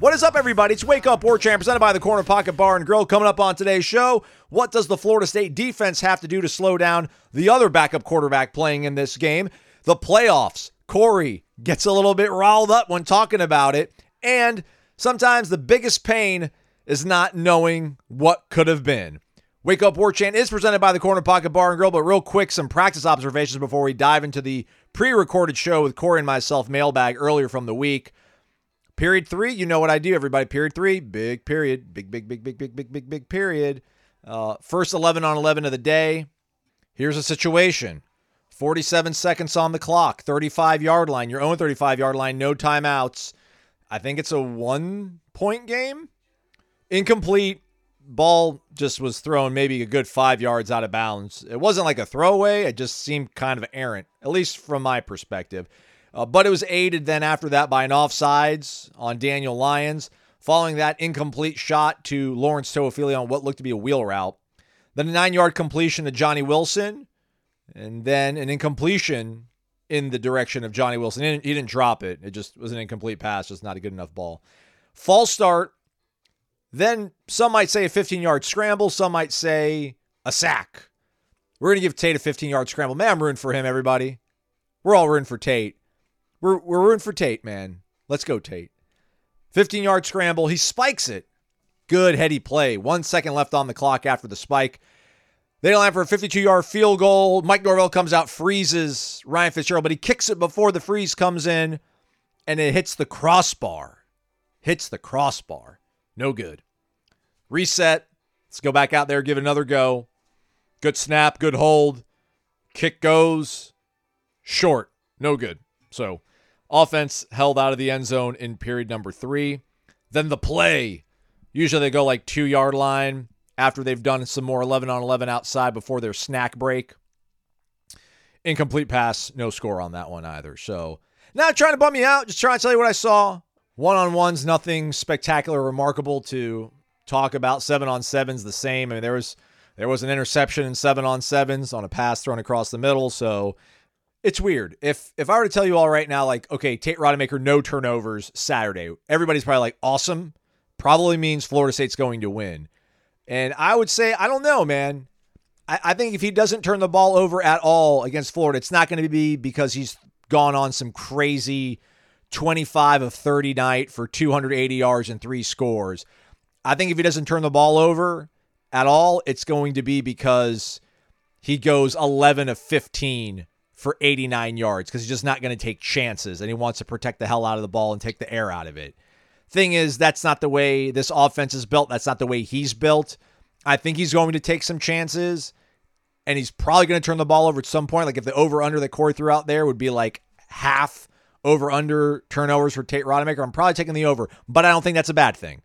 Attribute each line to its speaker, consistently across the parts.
Speaker 1: What is up, everybody? It's Wake Up War Chant presented by the Corner Pocket Bar and Grill. Coming up on today's show, what does the Florida State defense have to do to slow down the other backup quarterback playing in this game? The playoffs. Corey gets a little bit riled up when talking about it. And sometimes the biggest pain is not knowing what could have been. Wake Up War Chant is presented by the Corner Pocket Bar and Grill, but real quick, some practice observations before we dive into the pre recorded show with Corey and myself mailbag earlier from the week. Period three, you know what I do, everybody. Period three, big period, big, big, big, big, big, big, big, big period. Uh, first 11 on 11 of the day. Here's a situation 47 seconds on the clock, 35 yard line, your own 35 yard line, no timeouts. I think it's a one point game. Incomplete. Ball just was thrown maybe a good five yards out of bounds. It wasn't like a throwaway, it just seemed kind of errant, at least from my perspective. Uh, but it was aided then after that by an offsides on Daniel Lyons. Following that incomplete shot to Lawrence Toafili on what looked to be a wheel route. Then a nine yard completion to Johnny Wilson. And then an incompletion in the direction of Johnny Wilson. He didn't, he didn't drop it. It just was an incomplete pass, just not a good enough ball. False start. Then some might say a 15 yard scramble. Some might say a sack. We're going to give Tate a 15 yard scramble. Man, I'm rooting for him, everybody. We're all rooting for Tate. We're, we're rooting for Tate, man. Let's go, Tate. 15 yard scramble. He spikes it. Good heady play. One second left on the clock after the spike. They line for a 52 yard field goal. Mike Norvell comes out, freezes Ryan Fitzgerald, but he kicks it before the freeze comes in and it hits the crossbar. Hits the crossbar. No good. Reset. Let's go back out there, give it another go. Good snap, good hold. Kick goes short. No good. So, offense held out of the end zone in period number three. Then the play. Usually they go like two yard line after they've done some more 11 on 11 outside before their snack break. Incomplete pass, no score on that one either. So, not trying to bum you out, just trying to tell you what I saw. One on ones, nothing spectacular, remarkable to talk about. Seven on sevens, the same. I mean, there was there was an interception in seven on sevens on a pass thrown across the middle. So it's weird. If if I were to tell you all right now, like, okay, Tate Rodemaker, no turnovers Saturday, everybody's probably like, awesome. Probably means Florida State's going to win. And I would say, I don't know, man. I, I think if he doesn't turn the ball over at all against Florida, it's not going to be because he's gone on some crazy 25 of 30 night for 280 yards and three scores. I think if he doesn't turn the ball over at all, it's going to be because he goes 11 of 15 for 89 yards because he's just not going to take chances and he wants to protect the hell out of the ball and take the air out of it. Thing is, that's not the way this offense is built. That's not the way he's built. I think he's going to take some chances and he's probably going to turn the ball over at some point. Like if the over under that Corey threw out there would be like half over under turnovers for Tate Rodemaker, I'm probably taking the over, but I don't think that's a bad thing.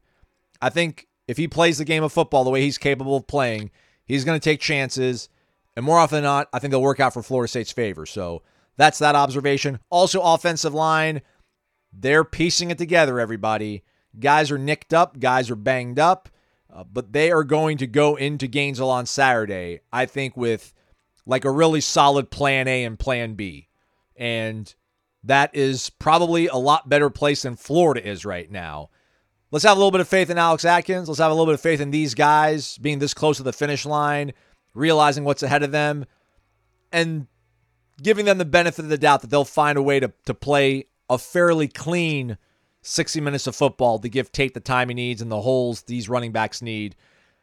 Speaker 1: I think if he plays the game of football the way he's capable of playing, he's going to take chances. And more often than not, I think they'll work out for Florida State's favor. So that's that observation. Also, offensive line, they're piecing it together, everybody. Guys are nicked up, guys are banged up, uh, but they are going to go into Gainesville on Saturday, I think, with like a really solid plan A and plan B. And that is probably a lot better place than Florida is right now. Let's have a little bit of faith in Alex Atkins. Let's have a little bit of faith in these guys being this close to the finish line, realizing what's ahead of them, and giving them the benefit of the doubt that they'll find a way to, to play a fairly clean 60 minutes of football to give Tate the time he needs and the holes these running backs need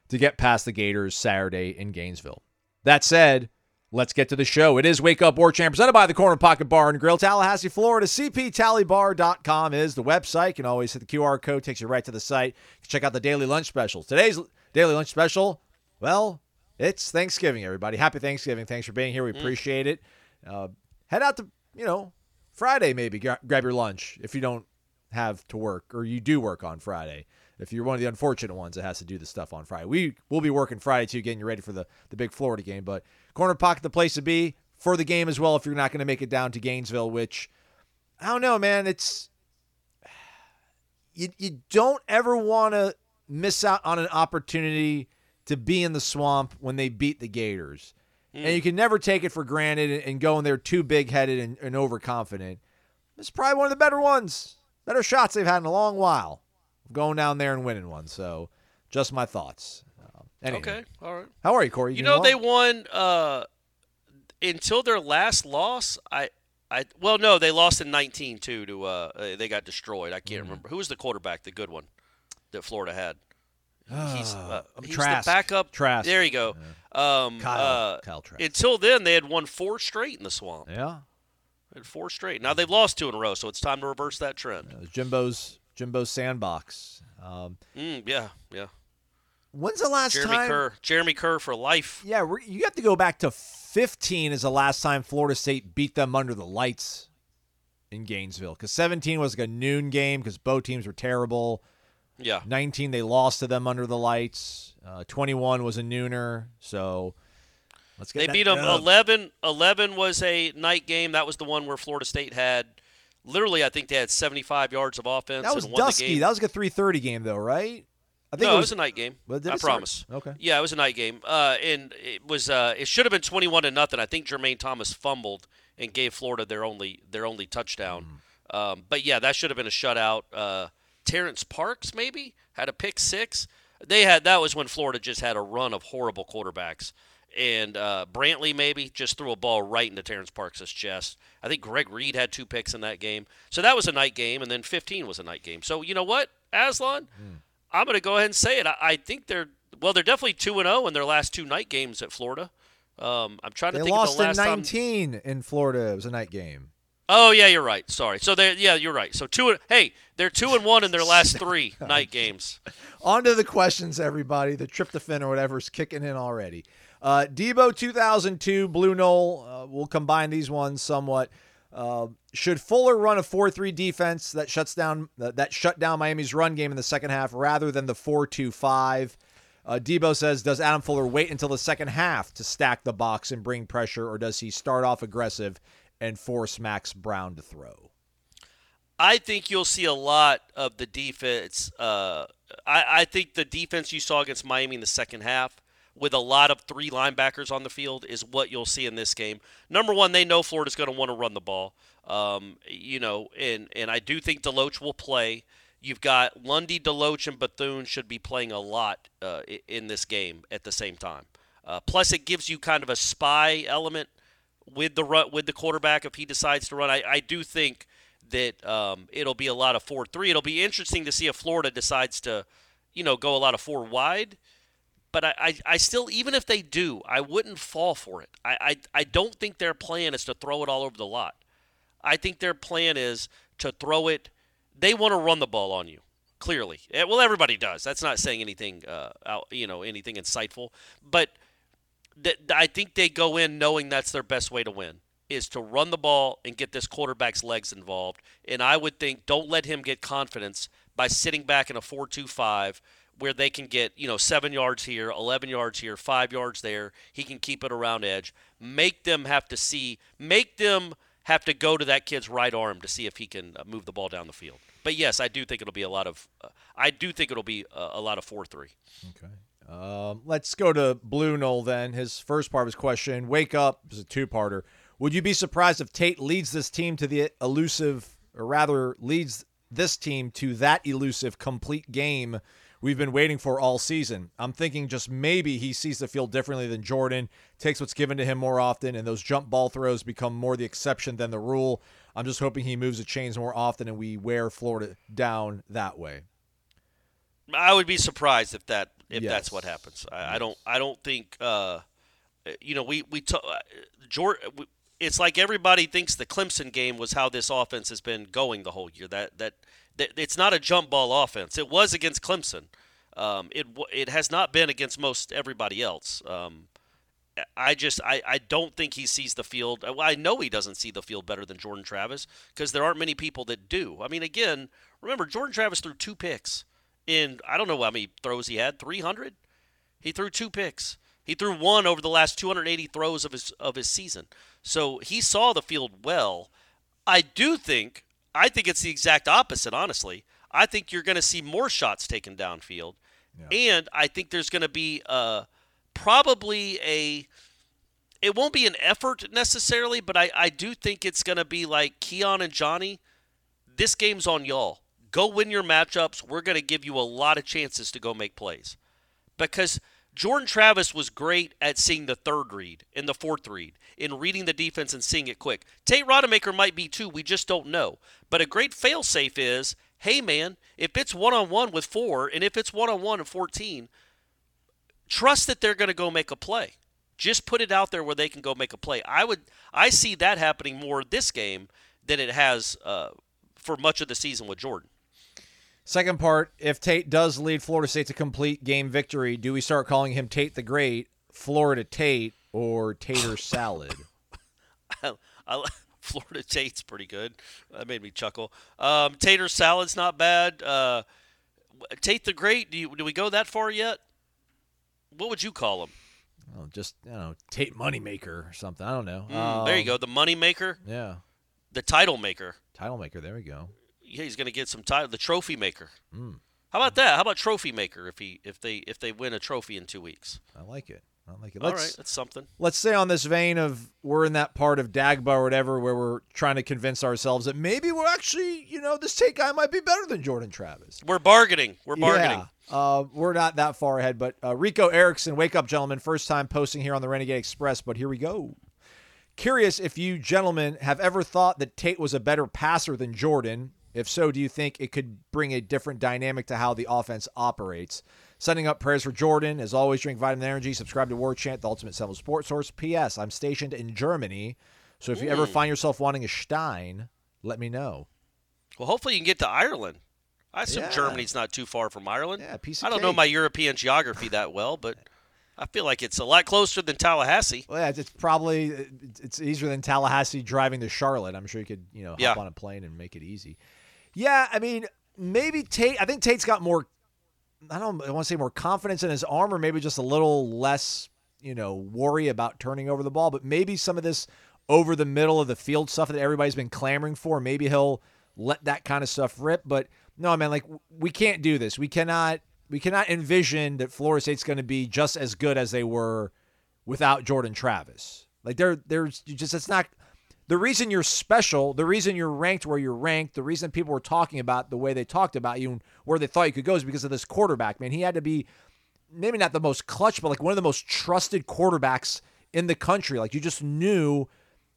Speaker 1: to get past the Gators Saturday in Gainesville. That said, let's get to the show. It is Wake Up War Chant presented by the Corner Pocket Bar and Grill, Tallahassee, Florida. CPTallybar.com is the website. You can always hit the QR code, takes you right to the site. check out the daily lunch specials. Today's daily lunch special, well, it's Thanksgiving, everybody. Happy Thanksgiving. Thanks for being here. We appreciate it. Uh, head out to, you know, Friday maybe. Gra- grab your lunch if you don't have to work or you do work on Friday. if you're one of the unfortunate ones that has to do the stuff on Friday. We will be working Friday too, getting you ready for the the big Florida game. But corner pocket, the place to be for the game as well. If you're not going to make it down to Gainesville, which I don't know, man, it's you you don't ever want to miss out on an opportunity to be in the swamp when they beat the Gators. And you can never take it for granted and, and go in there too big headed and, and overconfident. It's probably one of the better ones, better shots they've had in a long while. Going down there and winning one. So, just my thoughts. Um, anyway.
Speaker 2: Okay, all right.
Speaker 1: How are you, Corey?
Speaker 2: You
Speaker 1: doing
Speaker 2: know
Speaker 1: well?
Speaker 2: they won uh, until their last loss. I, I well no, they lost in 19 too. To uh, uh, they got destroyed. I
Speaker 1: Mm.
Speaker 2: can't remember who was the quarterback, the good one that Florida had. He's, uh,
Speaker 1: Um,
Speaker 2: he's
Speaker 1: Trask.
Speaker 2: the backup.
Speaker 1: Trask.
Speaker 2: There you go. Um,
Speaker 1: Kyle-
Speaker 2: uh,
Speaker 1: Kyle Trask.
Speaker 2: Until then, they had won four straight in the swamp.
Speaker 1: Yeah.
Speaker 2: They had four straight. Now they've lost two in a row, so it's time to reverse that trend.
Speaker 1: Was Jimbo's Jimbo's sandbox. Um,
Speaker 2: Mm, yeah, yeah.
Speaker 1: when's the last
Speaker 2: Jeremy
Speaker 1: time?
Speaker 2: Kerr, Jeremy Kerr for life.
Speaker 1: Yeah, you have to go back to 15 is the last time Florida State beat them under the lights in Gainesville. Because 17 was like a noon game because both teams were terrible.
Speaker 2: Yeah.
Speaker 1: 19 they lost to them under the lights. Uh, 21 was a nooner. So let's get
Speaker 2: They beat them
Speaker 1: up.
Speaker 2: 11. 11 was a night game. That was the one where Florida State had literally, I think they had 75 yards of offense.
Speaker 1: That was
Speaker 2: and won the
Speaker 1: dusky.
Speaker 2: game.
Speaker 1: That was like a 3:30 game though, right? I
Speaker 2: no, it was, a night game. I
Speaker 1: it
Speaker 2: promise.
Speaker 1: Okay.
Speaker 2: Yeah, it was a night game. Uh, and it was uh, it should have been 21 to nothing. I think Jermaine Thomas fumbled and gave Florida their only their only touchdown.
Speaker 1: Mm.
Speaker 2: Um, but yeah, that should have been a shutout. Uh, Terrence Parks maybe had a pick six. They had that was when Florida just had a run of horrible quarterbacks. And uh, Brantley maybe just threw a ball right into Terrence Parks' chest. I think Greg Reid had two picks in that game. So that was a night game, and then 15 was a night game. So you know what, Aslan,
Speaker 1: Hmm.
Speaker 2: I'm going to go ahead and say it. I, I think they're well. They're definitely two and zero in their last two night games at Florida. Um, I'm trying to
Speaker 1: They
Speaker 2: think
Speaker 1: lost
Speaker 2: of the
Speaker 1: in
Speaker 2: last time.
Speaker 1: 19 in Florida. It was a night game.
Speaker 2: Oh yeah, you're right. Sorry. So they yeah, you're right. So two. Hey, they're two and one in their last three night games.
Speaker 1: On to the questions, everybody. The tryptophan or whatever is kicking in already. Uh, Debo 2002, Blue Knoll. Uh, we'll combine these ones somewhat. Uh, should Fuller run a 4-3 defense that shuts down that that shut down Miami's run game in the second half rather than the 4-2-5? Uh, Debo says, does Adam Fuller wait until the second half to stack the box and bring pressure, or does he start off aggressive and force Max Brown to throw?
Speaker 2: I think you'll see a lot of the defense. Uh, I, I think the defense you saw against Miami in the second half, with a lot of three linebackers on the field, is what you'll see in this game. Number one, they know Florida's going to want to run the ball. Um, you know, and and I do think Deloach will play. You've got Lundy, Deloach, and Bethune should be playing a lot uh, in this game at the same time. Uh, plus, it gives you kind of a spy element with the run, with the quarterback if he decides to run. I, I do think that um, it'll be a lot of four three. It'll be interesting to see if Florida decides to, you know, go a lot of four wide. But I, I, I still, even if they do, I wouldn't fall for it. I, I, I don't think their plan is to throw it all over the lot. I think their plan is to throw it. They want to run the ball on you. Clearly, Eh, well, everybody does. That's not saying anything, uh, out, you know, anything insightful. But I think they go in knowing that's their best way to win is to run the ball and get this quarterback's legs involved. And I would think don't let him get confidence by sitting back in a 4-2-5 where they can get, you know, 7 yards here, 11 yards here, 5 yards there. He can keep it around edge. Make them have to see make them have to go to that kid's right arm to see if he can uh, move the ball down the field. But yes, I do think it'll be a lot of uh, I do think it'll be a, a lot of 4-3.
Speaker 1: Okay. Um, let's go to Blue Knoll then. His first part of his question Wake up is a two parter. Would you be surprised if Tate leads this team to the elusive, or rather, leads this team to that elusive complete game we've been waiting for all season? I'm thinking just maybe he sees the field differently than Jordan, takes what's given to him more often, and those jump ball throws become more the exception than the rule. I'm just hoping he moves the chains more often and we wear Florida down that way.
Speaker 2: I would be surprised if that if
Speaker 1: Yes.
Speaker 2: that's what happens. I, I don't I don't think uh, you know we we t- uh, Jor- we- It's like everybody thinks the Clemson game was how this offense has been going the whole year. That that, that it's not a jump ball offense. It was against Clemson. Um, it it has not been against most everybody else. Um, I just I, I don't think he sees the field. Well, I know he doesn't see the field better than Jordan Travis because there aren't many people that do. I mean, again, remember Jordan Travis threw two picks in I don't know how many throws he had, 300. He threw two picks. He threw one over the last 280 throws of his of his season. So he saw the field well. I do think I think it's the exact opposite, honestly. I think you're going to see more shots taken downfield, and I think there's going to be uh, probably a. It won't be an effort necessarily, but I, I do think it's going to be like Keon and Johnny. This game's on y'all. Go win your matchups. We're going to give you a lot of chances to go make plays. Because Jordan Travis was great at seeing the third read and the fourth read, in reading the defense and seeing it quick. Tate Rodemaker might be too. We just don't know. But a great failsafe is hey, man, if it's one on one with four and if it's one on one and 14, trust that they're going to go make a play. Just put it out there where they can go make a play. I would, I see that happening more this game than it has uh, for much of the season with Jordan.
Speaker 1: Second part, if Tate does lead Florida State to complete game victory, do we start calling him Tate the Great, Florida Tate, or Tater Salad?
Speaker 2: I, I, Florida Tate's pretty good. That made me chuckle. Um, tater salad's not bad. Uh, Tate the Great. Do you do we go that far yet? What would you call him?
Speaker 1: Oh, just you know, Tate Moneymaker or something. I don't know.
Speaker 2: Mm, there you
Speaker 1: Um,
Speaker 2: go. The money maker,
Speaker 1: Yeah,
Speaker 2: the title maker.
Speaker 1: title maker. There we go.
Speaker 2: Yeah, he's going to get some title. The trophy maker.
Speaker 1: Mm.
Speaker 2: How about that? How about trophy maker? If he if they if they win a trophy in two weeks.
Speaker 1: I like it. I like it.
Speaker 2: All
Speaker 1: Let's
Speaker 2: right, that's something.
Speaker 1: let's stay on this vein of we're in that part of Dagba or whatever where we're trying to convince ourselves that maybe we're actually, you know, this Tate guy might be better than Jordan Travis.
Speaker 2: We're bargaining. We're bargaining.
Speaker 1: Yeah. Uh, we're not that far ahead, but uh, Rico Erickson, wake up, gentlemen. First time posting here on the Renegade Express, but here we go. Curious if you gentlemen have ever thought that Tate was a better passer than Jordan. If so, do you think it could bring a different dynamic to how the offense operates? Sending up prayers for Jordan. As always, drink vitamin energy. Subscribe to War Chant, the ultimate Seminole sports source. P.S. I'm stationed in Germany, so if you ever hmm. find yourself wanting a Stein, let me know.
Speaker 2: Well, hopefully you can get to Ireland. I assume
Speaker 1: Yeah.
Speaker 2: Germany's not too far from Ireland.
Speaker 1: Yeah, piece of
Speaker 2: I don't know my European geography that well, but I feel like it's a lot closer than Tallahassee.
Speaker 1: Well, yeah, it's- probably it's- it's easier than Tallahassee driving to Charlotte. I'm sure you could, you know, hop
Speaker 2: Yeah.
Speaker 1: on a plane and make it easy. Yeah, I mean, maybe Tate. I think Tate's got more. I don't. Want to say more confidence in his arm, or maybe just a little less, you know, worry about turning over the ball. But maybe some of this over the middle of the field stuff that everybody's been clamoring for. Maybe he'll let that kind of stuff rip. But no, man, like we can't do this. We cannot. We cannot envision that Florida State's going to be just as good as they were without Jordan Travis. Like there, there's just it's not the reason you're special, the reason you're ranked where you're ranked, the reason people were talking about the way they talked about you and where they thought you could go is because of this quarterback. Man, he had to be maybe not the most clutch, but like one of the most trusted quarterbacks in the country. Like you just knew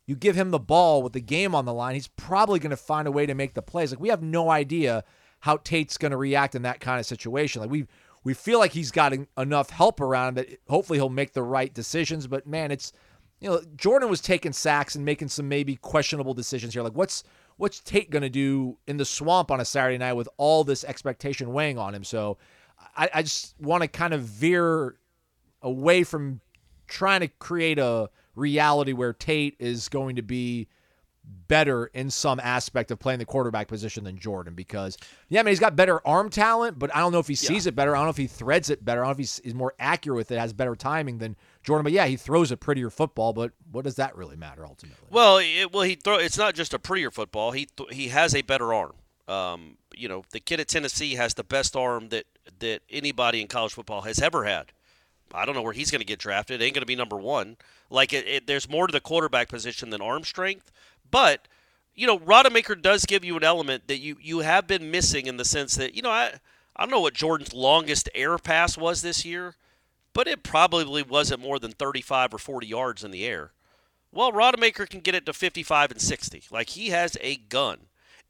Speaker 1: you give him the ball with the game on the line, he's probably going to find a way to make the plays. Like we have no idea how Tate's going to react in that kind of situation. Like we we feel like he's got en- enough help around that hopefully he'll make the right decisions, but man, it's you know, Jordan was taking sacks and making some maybe questionable decisions here. Like what's what's Tate going to do in the swamp on a Saturday night with all this expectation weighing on him? So I, I just want to kind of veer away from trying to create a reality where Tate is going to be better in some aspect of playing the quarterback position than Jordan because yeah, I mean he's got better arm talent, but I don't know if he sees it better. I don't know if he threads it better. I don't know if he's, he's more accurate with it, has better timing than Jordan. But yeah, he throws a prettier football. But what does that really matter ultimately?
Speaker 2: Well, it, well, he throw. It's not just a prettier football. He th- he has a better arm. Um, you know, the kid at Tennessee has the best arm that that anybody in college football has ever had. I don't know where he's going to get drafted. Ain't going to be number one. Like it, it, there's more to the quarterback position than arm strength. But you know, Rodemaker does give you an element that you you have been missing in the sense that you know I I don't know what Jordan's longest air pass was this year, but it probably wasn't more than 35 or 40 yards in the air. Well, Rodemaker can get it to 55 and 60. Like he has a gun,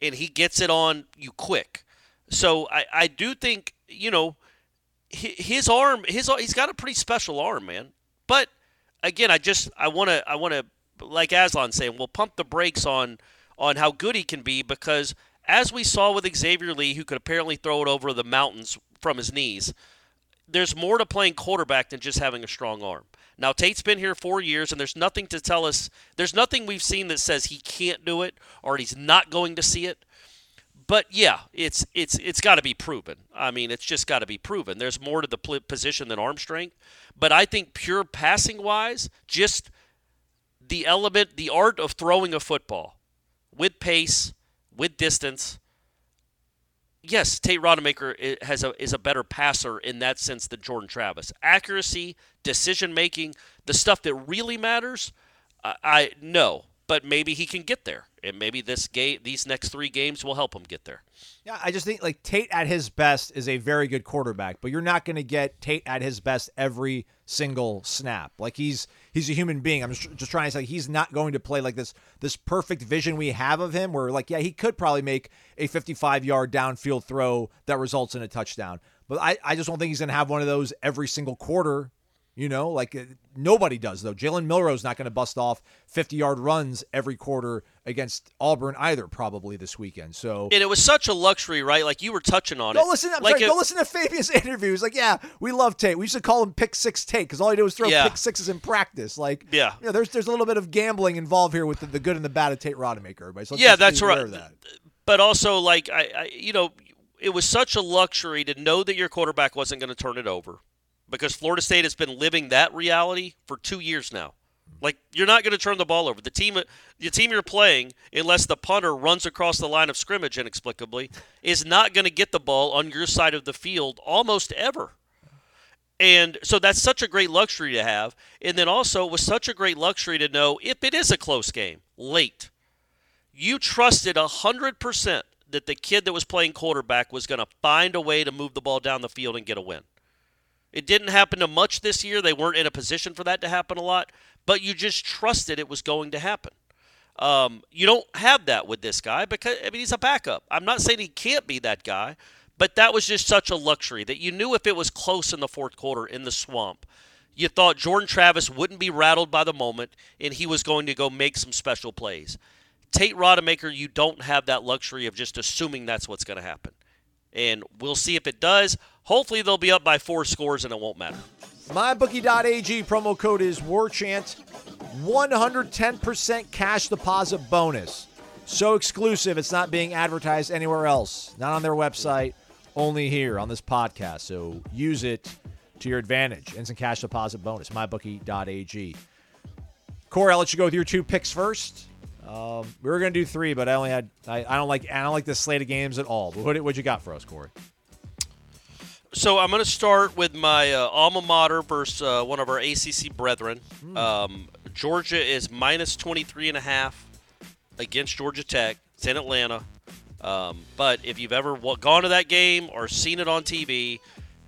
Speaker 2: and he gets it on you quick. So I, I do think you know his arm his he's got a pretty special arm, man. But again, I just I want to I want to like Aslan saying, we'll pump the brakes on on how good he can be because as we saw with Xavier Lee, who could apparently throw it over the mountains from his knees, there's more to playing quarterback than just having a strong arm. Now Tate's been here four years, and there's nothing to tell us. There's nothing we've seen that says he can't do it or he's not going to see it. but yeah, it's it's it's got to be proven. I mean, it's just got to be proven. There's more to the position than arm strength, but I think pure passing wise, just the element, the art of throwing a football with pace, with distance. Yes, Tate Rodemaker has a is a better passer in that sense than Jordan Travis. Accuracy, decision making, the stuff that really matters. I, no, but maybe he can get there, and maybe this game, these next three games will help him get there.
Speaker 1: Yeah, I just think like Tate at his best is a very good quarterback, but you're not going to get Tate at his best every single snap. Like he's he's a human being. I'm just, just trying to say he's not going to play like this this perfect vision we have of him where like yeah, he could probably make a 55-yard downfield throw that results in a touchdown. But I I just don't think he's going to have one of those every single quarter you know, like uh, nobody does though. Jalen Milroe's not going to bust off 50 yard runs every quarter against Auburn either, probably this weekend. So
Speaker 2: And it was such a luxury, right? Like you were touching on it.
Speaker 1: go listen. I'm
Speaker 2: like
Speaker 1: sorry,
Speaker 2: it-
Speaker 1: go listen to Fabien's interviews. Like, yeah, we love Tate. We used to call him Pick Six Tate because all he did was throw
Speaker 2: Yeah.
Speaker 1: pick sixes in practice. Like,
Speaker 2: Yeah.
Speaker 1: you know, there's there's a little bit of gambling involved here with the, the good and the bad of Tate Rodemaker. Everybody, so
Speaker 2: Yeah, that's right.
Speaker 1: that.
Speaker 2: But also, like I, I, you know, it was such a luxury to know that your quarterback wasn't going to turn it over, because Florida State has been living that reality for two years now. Like you're not going to turn the ball over. The team, the team you're playing, unless the punter runs across the line of scrimmage inexplicably, is not going to get the ball on your side of the field almost ever. And so that's such a great luxury to have. And then also, it was such a great luxury to know if it is a close game late, you trusted 100% that the kid that was playing quarterback was going to find a way to move the ball down the field and get a win. It didn't happen to much this year. They weren't in a position for that to happen a lot, but you just trusted it was going to happen. Um, you don't have that with this guy because I mean he's a backup. I'm not saying he can't be that guy, but that was just such a luxury that you knew if it was close in the fourth quarter in the swamp, you thought Jordan Travis wouldn't be rattled by the moment and he was going to go make some special plays. Tate Rodemaker, you don't have that luxury of just assuming that's what's going to happen. And we'll see if it does. Hopefully they'll be up by four scores and it won't matter.
Speaker 1: MyBookie.ag promo code is WarChant. 110% cash deposit bonus. So exclusive, it's not being advertised anywhere else. Not on their website, only here on this podcast. So use it to your advantage. Instant cash deposit bonus. MyBookie.ag. Corey, I'll let you go with your two picks first. Um, we were gonna do three, but I only had I, I don't like I don't like this slate of games at all. But what what you got for us, Corey?
Speaker 2: So I'm going to start with my uh, alma mater versus uh, one of our ACC brethren. Um, Georgia is minus 23 and a half against Georgia Tech. It's in Atlanta. Um, but if you've ever wa- gone to that game or seen it on TV,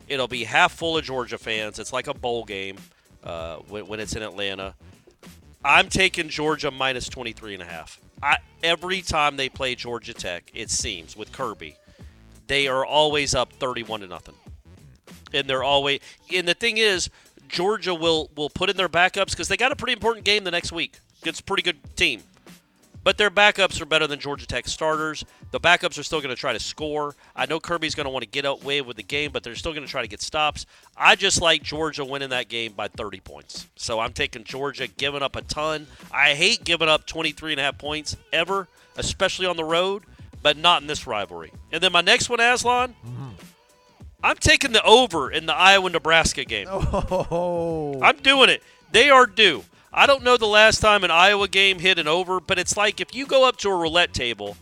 Speaker 2: it'll be half full of Georgia fans. It's like a bowl game uh, when, when it's in Atlanta. I'm taking Georgia minus 23 and a half. I, every time they play Georgia Tech, it seems with Kirby, they are always up 31 to nothing. And they're always and the thing is Georgia will will put in their backups cuz they got a pretty important game the next week. It's a pretty good team. But their backups are better than Georgia Tech starters. The backups are still going to try to score. I know Kirby's going to want to get away with the game, but they're still going to try to get stops. I just like Georgia winning that game by 30 points. So I'm taking Georgia giving up a ton. I hate giving up 23 and a half points ever, especially on the road, but not in this rivalry. And then my next one, Aslan, mm-hmm. I'm taking the over in the Iowa Nebraska game.
Speaker 1: Oh,
Speaker 2: I'm doing it. They are due. I don't know the last time an Iowa game hit an over, but it's like if you go up to a roulette table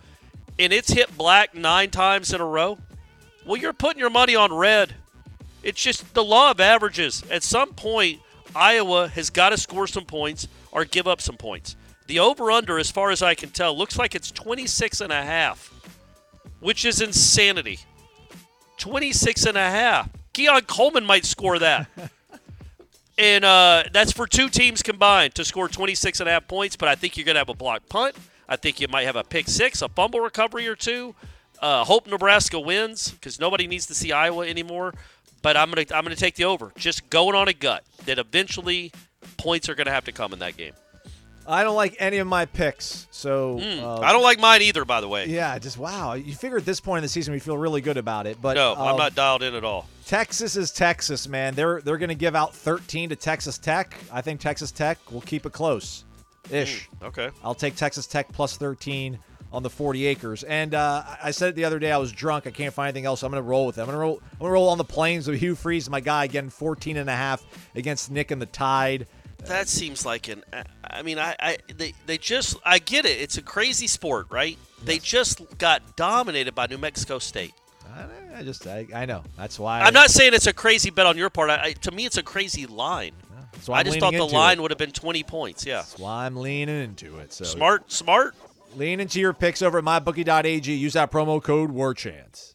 Speaker 2: and it's hit black nine times in a row, well, you're putting your money on red. It's just the law of averages. At some point, Iowa has got to score some points or give up some points. The over under, as far as I can tell, looks like it's 26 and a half, which is insanity. 26 and a half. Keon Coleman might score that. and uh, that's for two teams combined to score 26 and a half points, but I think you're going to have a blocked punt. I think you might have a pick six, a fumble recovery or two. Uh, hope Nebraska wins because nobody needs to see Iowa anymore. But I'm gonna I'm gonna take the over. Just going on a gut that eventually points are gonna have to come in that game.
Speaker 1: I don't like any of my picks. So uh,
Speaker 2: I don't like mine either, by the way.
Speaker 1: Yeah, just wow. You figure at this point in the season we feel really good about it, but
Speaker 2: No, I'm
Speaker 1: um,
Speaker 2: not dialed in at all.
Speaker 1: Texas is Texas, man. They're they're going to give out 13 to Texas Tech. I think Texas Tech will keep it close, ish.
Speaker 2: Okay.
Speaker 1: I'll take Texas Tech plus 13. on the 40 acres. And uh, I said it the other day. I was drunk. I can't find anything else. I'm going to roll with it. I'm going to roll. I'm going to roll on the plains with Hugh Freeze, my guy, again 14 and a half against Nick and the Tide.
Speaker 2: That seems like an. Uh, I mean, I, I they, they just. I get it. It's a crazy sport, right? They just got dominated by New Mexico State.
Speaker 1: I, I just, I, I know. That's why.
Speaker 2: I'm not saying it's a crazy bet on your part. I, I, to me, it's a crazy line.
Speaker 1: So
Speaker 2: I just thought the line
Speaker 1: it.
Speaker 2: would have been 20 points. Yeah.
Speaker 1: That's why I'm leaning into it. So
Speaker 2: Smart, smart.
Speaker 1: Lean into your picks over at mybookie.ag. Use that promo code WARCHANT.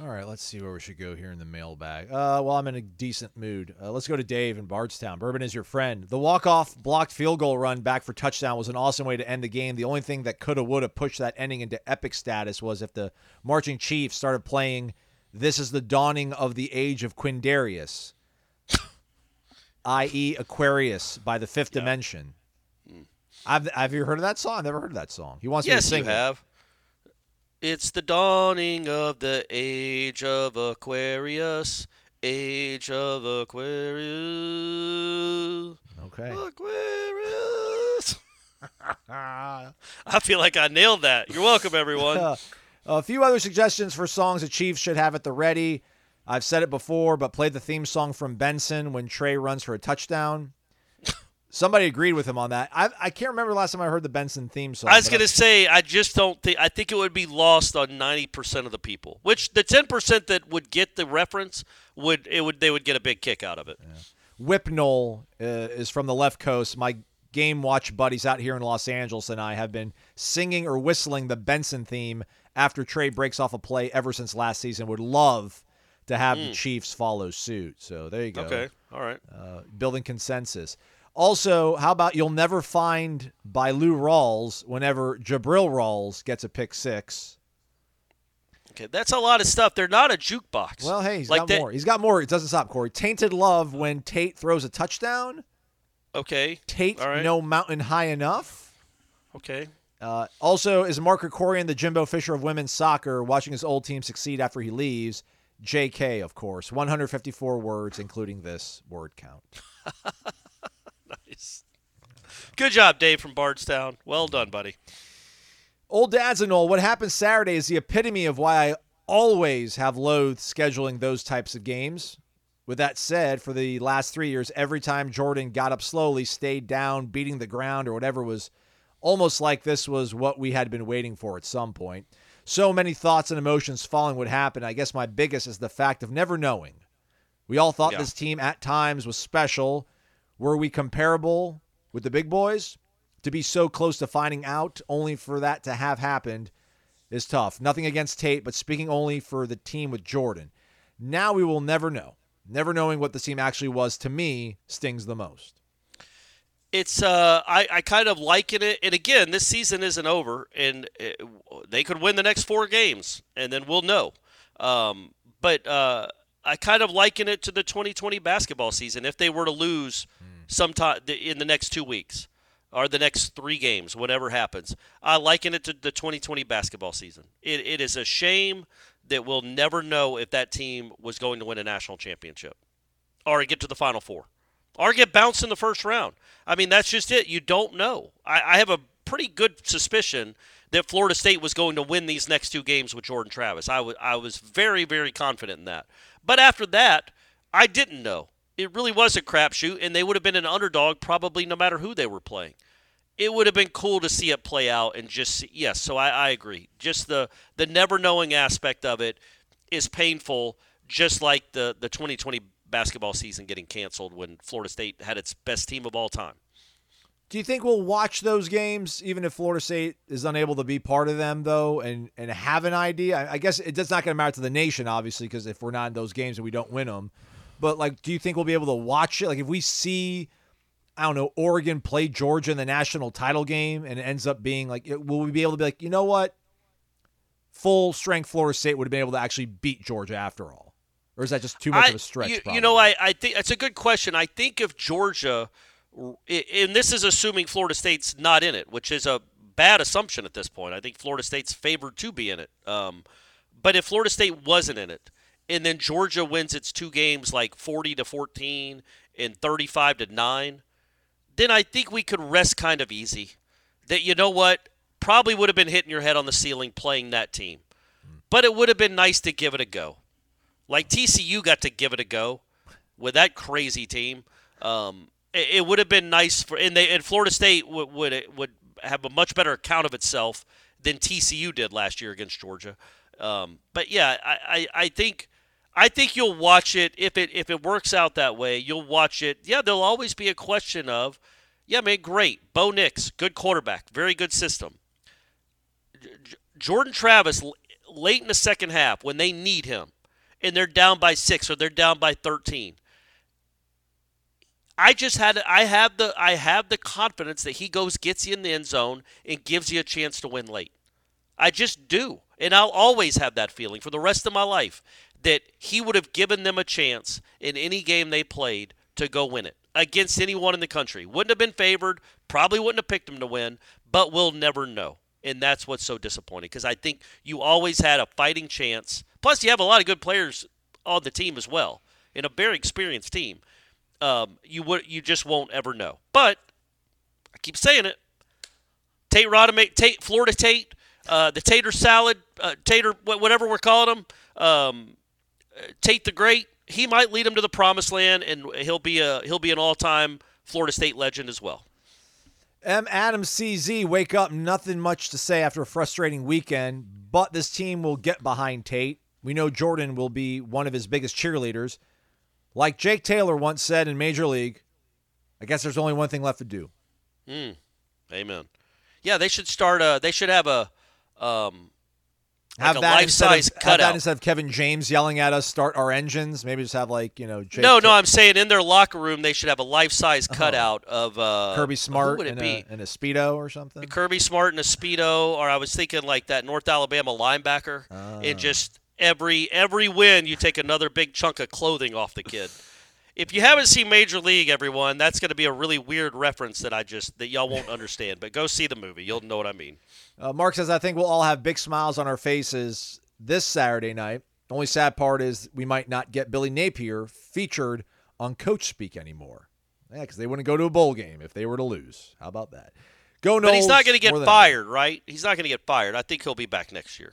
Speaker 1: All right, let's see where we should go here in the mailbag. Uh, well, I'm in a decent mood. Uh, let's go to Dave in Bardstown. Bourbon is your friend. The walk-off blocked field goal run back for touchdown was an awesome way to end the game. The only thing that coulda, woulda pushed that ending into epic status was if the marching Chiefs started playing "This is the dawning of the age of Quindarius," i.e., Aquarius by the Fifth Dimension. I've, have you heard of that song? I've never heard of that song. He wants me to sing.
Speaker 2: Yes, you
Speaker 1: it.
Speaker 2: It's the dawning of the age of Aquarius. Age of Aquarius.
Speaker 1: Okay.
Speaker 2: Aquarius. I feel like I nailed that. You're welcome, everyone.
Speaker 1: A few other suggestions for songs the Chiefs should have at the ready. I've said it before, but play the theme song from Benson when Trey runs for a touchdown. Somebody agreed with him on that. I, I can't remember the last time I heard the Benson theme song.
Speaker 2: I was going to say, I just don't think. I think it would be lost on ninety percent of the people. Which the ten percent that would get the reference would it would they would get a big kick out of it.
Speaker 1: Whipnell uh, is from the left coast. My game watch buddies out here in Los Angeles and I have been singing or whistling the Benson theme after Trey breaks off a play ever since last season. Would love to have the Chiefs follow suit. So there you go.
Speaker 2: Okay, all right.
Speaker 1: uh, building consensus. Also, how about you'll never find by Lou Rawls whenever Jabril Rawls gets a pick six?
Speaker 2: Okay, that's a lot of stuff. They're not a jukebox.
Speaker 1: Well, hey, he's
Speaker 2: like
Speaker 1: got
Speaker 2: they-
Speaker 1: more. He's got more. It doesn't stop, Corey. Tainted love when Tate throws a touchdown.
Speaker 2: Okay.
Speaker 1: Tate
Speaker 2: right.
Speaker 1: no mountain high enough.
Speaker 2: Okay.
Speaker 1: Uh, also, is Mark Krikorian the Jimbo Fisher of women's soccer, watching his old team succeed after he leaves? JK, of course. 154 words, including this word count.
Speaker 2: Nice. Good job, Dave from Bardstown. Well done, buddy.
Speaker 1: Old dads and all, what happened Saturday is the epitome of why I always have loathed scheduling those types of games. With that said, for the last three years, every time Jordan got up slowly, stayed down, beating the ground, or whatever was almost like this was what we had been waiting for at some point. So many thoughts and emotions following what happened. I guess my biggest is the fact of never knowing. We all thought
Speaker 2: Yeah.
Speaker 1: this team at times was special. Were we comparable with the big boys? To be so close to finding out, only for that to have happened, is tough. Nothing against Tate, but speaking only for the team with Jordan. Now we will never know. Never knowing what the team actually was, to me, stings the most.
Speaker 2: It's uh, I, I kind of liken it, and again, this season isn't over, and it, they could win the next four games, and then we'll know. Um, but uh, I kind of liken it to the 2020 basketball season. If they were to lose sometime in the next two weeks or the next three games, whatever happens, I liken it to the 2020 basketball season. It, it is a shame that we'll never know if that team was going to win a national championship or get to the Final Four or get bounced in the first round. I mean, that's just it. You don't know. I, I have a pretty good suspicion that Florida State was going to win these next two games with Jordan Travis. I wa- I was very, very confident in that. But after that, I didn't know. It really was a crapshoot, and they would have been an underdog probably no matter who they were playing. It would have been cool to see it play out and just see, yes. So I, I agree. Just the the never knowing aspect of it is painful, just like the the 2020 basketball season getting canceled when Florida State had its best team of all time.
Speaker 1: Do you think we'll watch those games, even if Florida State is unable to be part of them, though, and, and have an idea? I, I guess it does not going to matter to the nation, obviously, because if we're not in those games and we don't win them. But, like, do you think we'll be able to watch it? Like, if we see I don't know, Oregon play Georgia in the national title game and it ends up being like, will we be able to be like, you know what? Full strength Florida State would have been able to actually beat Georgia after all. Or is that just too much
Speaker 2: I,
Speaker 1: of a stretch?
Speaker 2: You, you know, I, I think it's a good question. I think if Georgia, and this is assuming Florida State's not in it, which is a bad assumption at this point. I think Florida State's favored to be in it. Um, but if Florida State wasn't in it, and then Georgia wins its two games like 40 to 14 and 35 to 9, then I think we could rest kind of easy. That you know what, probably would have been hitting your head on the ceiling playing that team. But it would have been nice to give it a go. Like TCU got to give it a go with that crazy team. Um, it, it, would have been nice for and they and Florida State would would would have a much better account of itself than TCU did last year against Georgia. Um, but yeah, I, I, I think I think you'll watch it if it if it works out that way. You'll watch it. Yeah, there'll always be a question of, yeah, man, great, Bo Nix, good quarterback, very good system. J- Jordan Travis, late in the second half when they need him, and they're down by six or they're down by thirteen. I just had I have the I have the confidence that he goes gets you in the end zone and gives you a chance to win late. I just do. And I'll always have that feeling for the rest of my life that he would have given them a chance in any game they played to go win it against anyone in the country. Wouldn't have been favored, probably wouldn't have picked them to win, but we'll never know. And that's what's so disappointing because I think you always had a fighting chance. Plus, you have a lot of good players on the team as well, and a very experienced team. Um, you would you just won't ever know. But I keep saying it. Tate Rodham, Tate, Florida Tate, uh, the tater salad, uh, tater whatever we're calling them. um, Tate the Great. He might lead him to the promised land, and he'll be a he'll be an all time Florida State legend as well.
Speaker 1: M. Adams CZ, wake up. Nothing much to say after a frustrating weekend, but this team will get behind Tate. We know Jordan will be one of his biggest cheerleaders. Like Jake Taylor once said in Major League, I guess there's only one thing left to do.
Speaker 2: Mm. Amen. Yeah, they should start. A, they should have a um, like
Speaker 1: have
Speaker 2: a
Speaker 1: that
Speaker 2: life
Speaker 1: instead
Speaker 2: size
Speaker 1: of, have
Speaker 2: cutout.
Speaker 1: that instead of Kevin James yelling at us, start our engines. Maybe just have like you know. Jake
Speaker 2: no, no, I'm saying in their locker room they should have a life size cutout of uh,
Speaker 1: Kirby Smart
Speaker 2: would it
Speaker 1: in,
Speaker 2: be?
Speaker 1: A, a speedo or something.
Speaker 2: Kirby Smart in a speedo, or I was thinking like that North Alabama linebacker,
Speaker 1: Ah.
Speaker 2: and just every every win you take another big chunk of clothing off the kid. If you haven't seen Major League, everyone, that's going to be a really weird reference that I just that y'all won't understand. But go see the movie; you'll know what I mean.
Speaker 1: Uh, Mark says, I think we'll all have big smiles on our faces this Saturday night. The only sad part is we might not get Billy Napier featured on Coach Speak anymore. Yeah, because they wouldn't go to a bowl game if they were to lose. How about that? Go Noles.
Speaker 2: But he's not going to get fired, right? He's not going to get fired. I think he'll be back next year.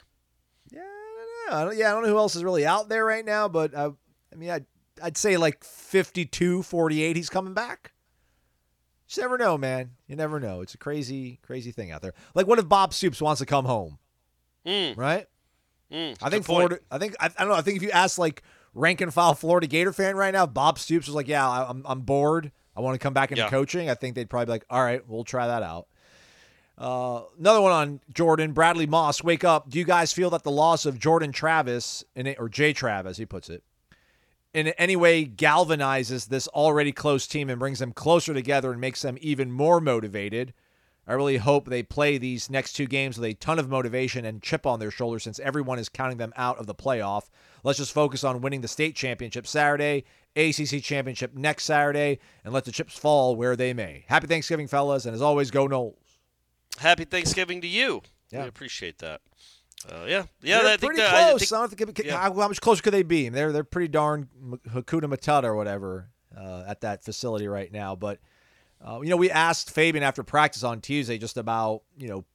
Speaker 1: Yeah, I don't know. I don't, yeah, I don't know who else is really out there right now, but I, I mean, I'd, I'd say like 52, 48, he's coming back. Just never know, man. You never know. It's a crazy, crazy thing out there. Like, what if Bob Stoops wants to come home?
Speaker 2: Mm,
Speaker 1: Right?
Speaker 2: mm,
Speaker 1: I think
Speaker 2: good point.
Speaker 1: Florida. I think I, I don't know. I think if you ask like rank and file Florida Gator fan right now, Bob Stoops was like, "Yeah, I, I'm I'm bored. I want to come back into
Speaker 2: Yeah.
Speaker 1: coaching." I think they'd probably be like, "All right, we'll try that out." Uh, another one on Jordan Bradley Moss. Wake up! Do you guys feel that the loss of Jordan Travis in it, or Jay Trav, as he puts it, in any way galvanizes this already close team and brings them closer together and makes them even more motivated? I really hope they play these next two games with a ton of motivation and chip on their shoulders since everyone is counting them out of the playoff. Let's just focus on winning the state championship Saturday, ACC championship next Saturday, and let the chips fall where they may. Happy Thanksgiving, fellas, and as always, go Noles.
Speaker 2: Happy Thanksgiving to you.
Speaker 1: Yeah.
Speaker 2: We appreciate that. Uh, yeah, yeah.
Speaker 1: they're
Speaker 2: I think
Speaker 1: pretty
Speaker 2: that, I
Speaker 1: close.
Speaker 2: think-
Speaker 1: I don't think,
Speaker 2: yeah.
Speaker 1: how, how much closer could they be? They're they're pretty darn Hakuna Matata or whatever uh, at that facility right now. But uh, you know, we asked Fabien after practice on Tuesday just about you know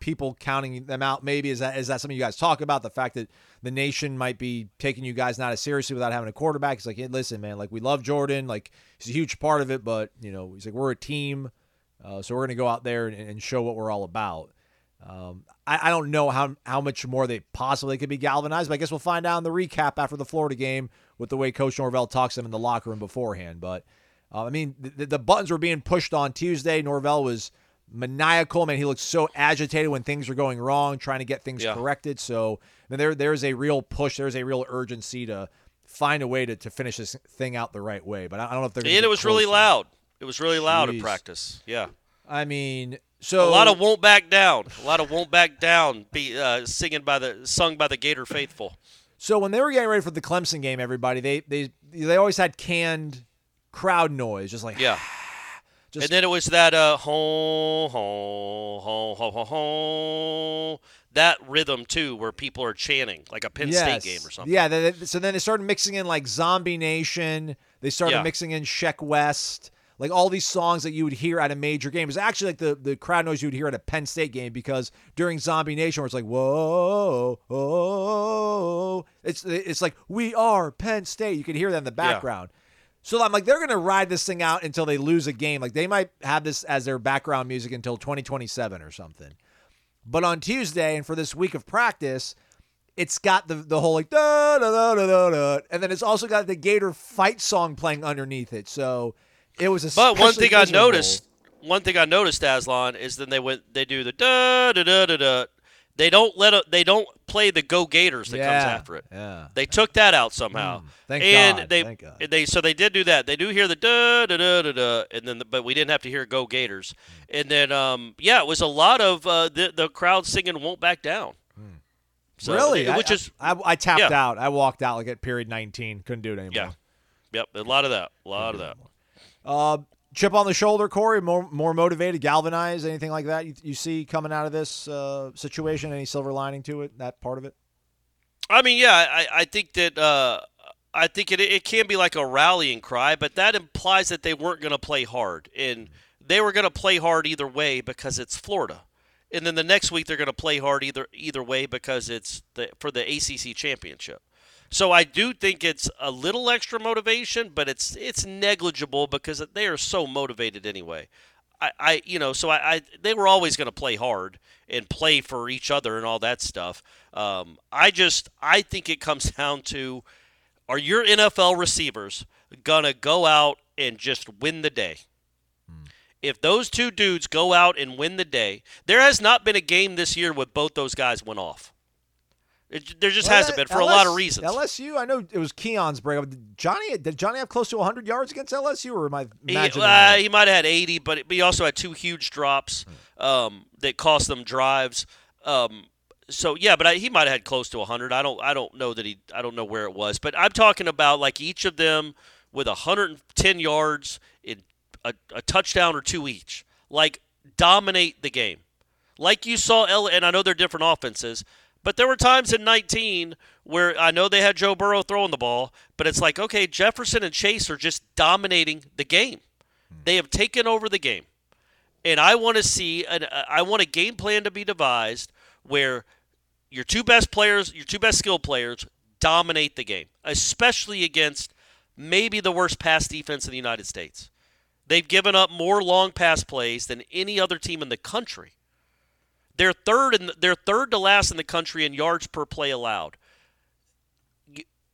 Speaker 1: people counting them out. Maybe is that is that something you guys talk about? The fact that the nation might be taking you guys not as seriously without having a quarterback. He's like, hey, listen, man, like we love Jordan, like he's a huge part of it, but you know, he's like we're a team, uh, so we're gonna go out there and, and show what we're all about. Um, I, I don't know how how much more they possibly could be galvanized, but I guess we'll find out in the recap after the Florida game with the way Coach Norvell talks to them in the locker room beforehand. But uh, I mean, the, the buttons were being pushed on Tuesday. Norvell was maniacal. Man, he looked so agitated when things were going wrong, trying to get things
Speaker 2: Yeah.
Speaker 1: corrected. So I mean, there there's a real push. There's a real urgency to find a way to, to finish this thing out the right way. But I, I don't know if they're. gonna
Speaker 2: and it was really loud. It was really loud
Speaker 1: Jeez.
Speaker 2: at practice. Yeah.
Speaker 1: I mean, so
Speaker 2: A lot of won't back down. A lot of won't back down. Be uh, singing by the sung by the Gator faithful.
Speaker 1: So when they were getting ready for the Clemson game, everybody they they they always had canned crowd noise, just like
Speaker 2: Yeah.
Speaker 1: Just-
Speaker 2: and then it was that uh ho ho ho ho ho ho that rhythm too, where people are chanting like a Penn State game or something.
Speaker 1: Yeah. They- so then they started mixing in like Zombie Nation. They started
Speaker 2: Yeah.
Speaker 1: mixing in Sheck Wes, like all these songs that you would hear at a major game. Was actually like the the crowd noise you would hear at a Penn State game because during Zombie Nation, where it's like whoa, whoa, it's it's like we are Penn State. You could hear that in the
Speaker 2: Yeah.
Speaker 1: background. So I'm like, they're gonna ride this thing out until they lose a game. Like they might have this as their background music until 2027 or something. But on Tuesday and for this week of practice, it's got the the whole like da da da da da, da and then it's also got the Gator fight song playing underneath it. So it was a.
Speaker 2: But one thing I noticed, one thing I noticed, Aslan, is then they went, they do the da da da da da. They don't let a, they don't play the Go Gators that comes after it.
Speaker 1: yeah.
Speaker 2: They took that out somehow.
Speaker 1: thank
Speaker 2: and
Speaker 1: God,
Speaker 2: they
Speaker 1: thank God.
Speaker 2: they so they did do that. They do hear the da da da da da, and then the, but we didn't have to hear Go Gators. And then um yeah, it was a lot of uh, the the crowd singing "Won't Back Down." So,
Speaker 1: really,
Speaker 2: it- which
Speaker 1: I,
Speaker 2: is
Speaker 1: I, I tapped
Speaker 2: yeah.
Speaker 1: out. I walked out like at period 19. Couldn't do it anymore.
Speaker 2: yeah, yep, a lot of that, a lot of that.
Speaker 1: Uh, chip on the shoulder, Corey. More more motivated, galvanized. Anything like that you, you see coming out of this uh, situation? Any silver lining to it? That part of it?
Speaker 2: I mean, yeah, I, I think that uh, I think it it can be like a rallying cry, but that implies that they weren't going to play hard, and they were going to play hard either way because it's Florida, and then the next week they're going to play hard either either way because it's the for the ACC championship. So I do think it's a little extra motivation, but it's it's negligible because they are so motivated anyway. I, I you know, so I, I they were always going to play hard and play for each other and all that stuff. Um, I just I think it comes down to are your NFL receivers gonna go out and just win the day? If those two dudes go out and win the day, there has not been a game this year with both those guys went off. It, there just
Speaker 1: Well,
Speaker 2: hasn't been for a lot of
Speaker 1: LS
Speaker 2: reasons.
Speaker 1: LSU, I know it was Keon's break. Did Johnny, did Johnny have close to 100 yards against LSU, or am I
Speaker 2: He,
Speaker 1: imagining?
Speaker 2: uh,
Speaker 1: that?
Speaker 2: he might have had 80, but he also had two huge drops um, that cost them drives. Um, so yeah, but I, he might have had close to 100. I don't I don't know that he I don't know where it was, but I'm talking about like each of them with 110 yards in a, a touchdown or two each. Like dominate the game. Like you saw L and I know they're different offenses, but there were times in 19 where I know they had Joe Burrow throwing the ball, but it's like, okay, Jefferson and Chase are just dominating the game. Hmm. They have taken over the game. And I want to see an I want a game plan to be devised where your two best players, your two best skill players dominate the game, especially against maybe the worst pass defense in the United States. They've given up more long pass plays than any other team in the country. They're third in they're third to last in the country in yards per play allowed.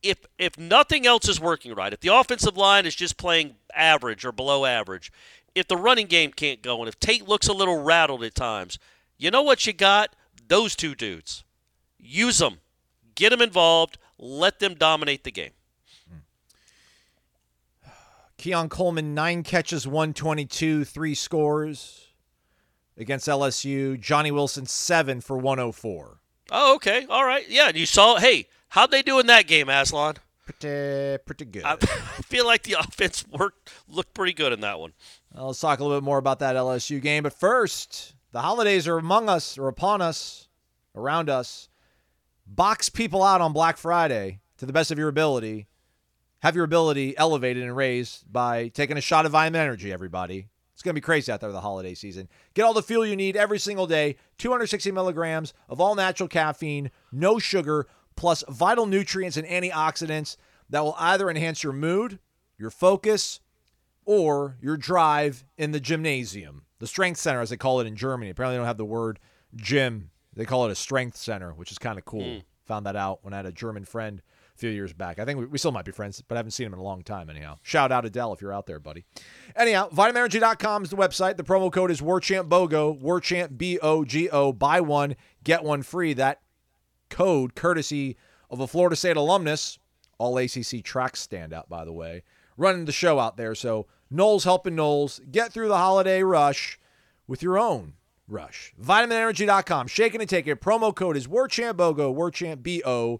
Speaker 2: If if nothing else is working right, if the offensive line is just playing average or below average, if the running game can't go, and if Tate looks a little rattled at times, you know what you got? Those two dudes. Use them, get them involved, let them dominate the game.
Speaker 1: Keon Coleman, nine catches, 122, three scores against LSU. Johnny Wilson, seven for 104.
Speaker 2: Oh, okay, all right, yeah. You saw, hey, how'd they do in that game, Aslan?
Speaker 1: Pretty, pretty good.
Speaker 2: I, I feel like the offense worked looked pretty good in that one.
Speaker 1: Well, let's talk a little bit more about that LSU game. But first, the holidays are among us or upon us, around us. Box people out on Black Friday to the best of your ability. Have your ability elevated and raised by taking a shot of Vitamin Energy, everybody. It's going to be crazy out there the holiday season. Get all the fuel you need every single day 260 milligrams of all natural caffeine, no sugar, plus vital nutrients and antioxidants that will either enhance your mood, your focus, or your drive in the gymnasium, the strength center, as they call it in Germany. Apparently, they don't have the word gym. They call it a strength center, which is kind of cool. Hmm. Found that out when I had a German friend few years back. I think we, we still might be friends, but I haven't seen him in a long time, anyhow. Shout out Adele if you're out there, buddy. Anyhow, vitaminenergy.com is the website. The promo code is WarChantBOGO, WarChant, B O G O. Buy one, get one free. That code, courtesy of a Florida State alumnus, all ACC track standout, by the way, running the show out there. So Noles helping Noles get through the holiday rush with your own rush. VitaminEnergy.com. Shake it and take it. Promo code is WarChantBOGO, WarChant B O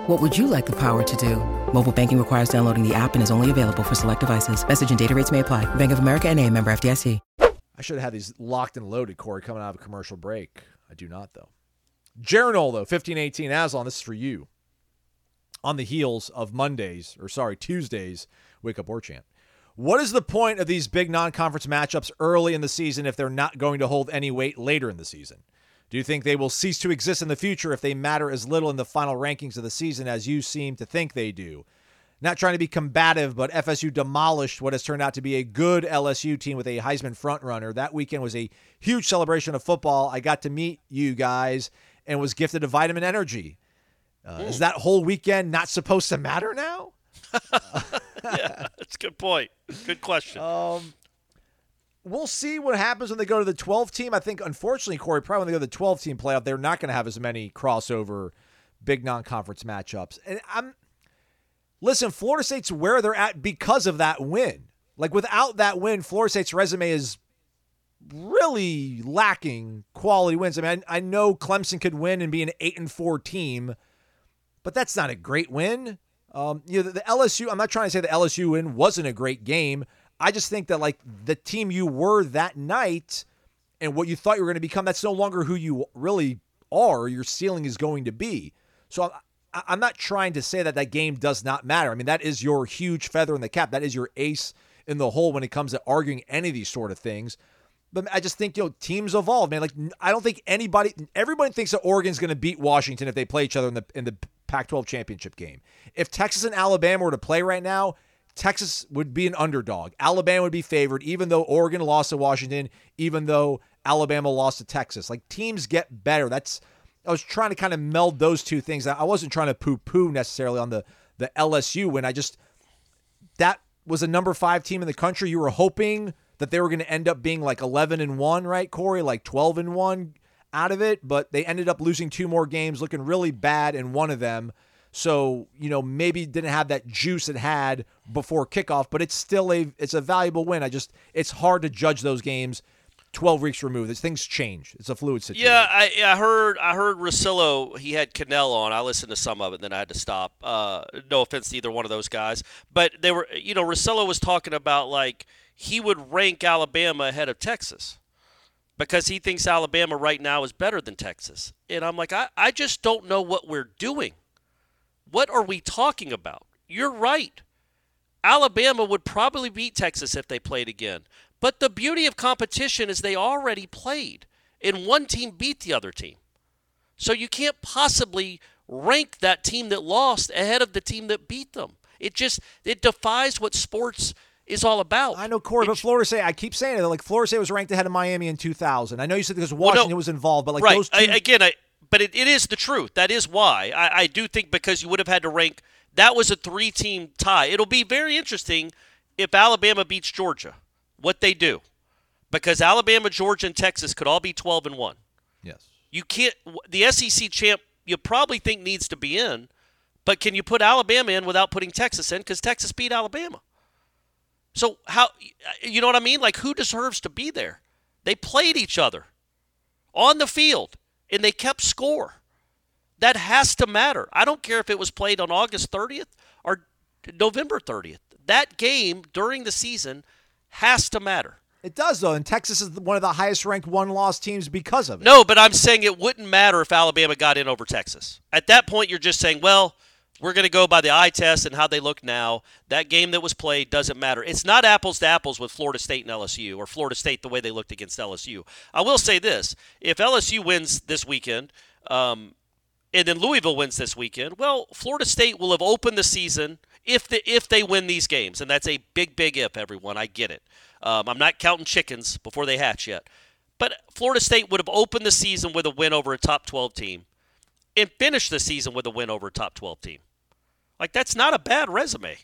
Speaker 3: What would you like the power to do? Mobile banking requires downloading the app and is only available for select devices. Message and data rates may apply. Bank of America and a member FDIC.
Speaker 1: I should have had these locked and loaded, Corey, coming out of a commercial break. I do not, though. Though, 1518. Aslan, this is for you. On the heels of Mondays, or sorry, Tuesdays, Wake Up War Chant. What is the point of these big non conference matchups early in the season if they're not going to hold any weight later in the season? Do you think they will cease to exist in the future if they matter as little in the final rankings of the season as you seem to think they do? Not trying to be combative, but FSU demolished what has turned out to be a good LSU team with a Heisman frontrunner. That weekend was a huge celebration of football. I got to meet you guys and was gifted a vitamin energy. Uh, Is that whole weekend not supposed to matter now?
Speaker 2: yeah, that's a good point. Good question.
Speaker 1: Um, we'll see what happens when they go to the 12 team. I think, unfortunately, Corey, probably when they go to the 12 team playoff, they're not going to have as many crossover big non conference matchups. And I'm, listen, Florida State's where they're at because of that win. Like, without that win, Florida State's resume is really lacking quality wins. I mean, I, I know Clemson could win and be an 8 and 4 team, but that's not a great win. Um, you know, the, the LSU, I'm not trying to say the LSU win wasn't a great game. I just think that like the team you were that night and what you thought you were going to become, that's no longer who you really are. Your ceiling is going to be. So I, I'm not trying to say that that game does not matter. I mean, that is your huge feather in the cap. That is your ace in the hole when it comes to arguing any of these sort of things. But I just think you know teams evolve, man. Like I don't think anybody, everybody thinks that Oregon's going to beat Washington if they play each other in the in the Pac-12 championship game. If Texas and Alabama were to play right now, Texas would be an underdog. Alabama would be favored, even though Oregon lost to Washington, even though Alabama lost to Texas. Like teams get better. That's I was trying to kind of meld those two things. I wasn't trying to poo-poo necessarily on the the LSU when I just that was a number five team in the country. You were hoping that they were going to end up being like 11 and 1, right, Corey? Like 12 and 1 out of it, but they ended up losing two more games, looking really bad in one of them. So, you know, maybe didn't have that juice it had before kickoff, but it's still a it's a valuable win. I just it's hard to judge those games 12 weeks removed. Things change. It's a fluid situation.
Speaker 2: Yeah, I, I heard I heard Russillo. He had Kanell on. I listened to some of it, then I had to stop. Uh, no offense to either one of those guys, but they were. You know, Russillo was talking about like he would rank Alabama ahead of Texas because he thinks Alabama right now is better than Texas. And I'm like, I, I just don't know what we're doing. What are we talking about? You're right. Alabama would probably beat Texas if they played again. But the beauty of competition is they already played, and one team beat the other team. So you can't possibly rank that team that lost ahead of the team that beat them. It just it defies what sports is all about.
Speaker 1: I know, Corey, but Florida State, I keep saying it. Like Florida State was ranked ahead of Miami in 2000. I know you said because Washington well, no, was involved, but like
Speaker 2: right.
Speaker 1: those two.
Speaker 2: I, again, I but it, it is the truth. That is why I, I do think because you would have had to rank. That was a three-team tie. It'll be very interesting if Alabama beats Georgia. What they do, because Alabama, Georgia, and Texas could all be 12 and one.
Speaker 1: Yes.
Speaker 2: You can't. The SEC champ you probably think needs to be in, but can you put Alabama in without putting Texas in? Because Texas beat Alabama. So how you know what I mean? Like who deserves to be there? They played each other on the field and they kept score. That has to matter. I don't care if it was played on August 30th or November 30th. That game during the season has to matter.
Speaker 1: It does though, and Texas is one of the highest ranked one-loss teams because of it.
Speaker 2: No, but I'm saying it wouldn't matter if Alabama got in over Texas. At that point, you're just saying, well, we're going to go by the eye test and how they look now. That game that was played doesn't matter. It's not apples to apples with Florida State and LSU or Florida State the way they looked against LSU. I will say this if LSU wins this weekend, um, and then Louisville wins this weekend, well, Florida State will have opened the season if the, if they win these games, and that's a big, big if. Everyone, I get it. Um, I'm not counting chickens before they hatch yet, But Florida State would have opened the season with a win over a top 12 team and finished the season with a win over a top 12 team. Like that's not a bad resume.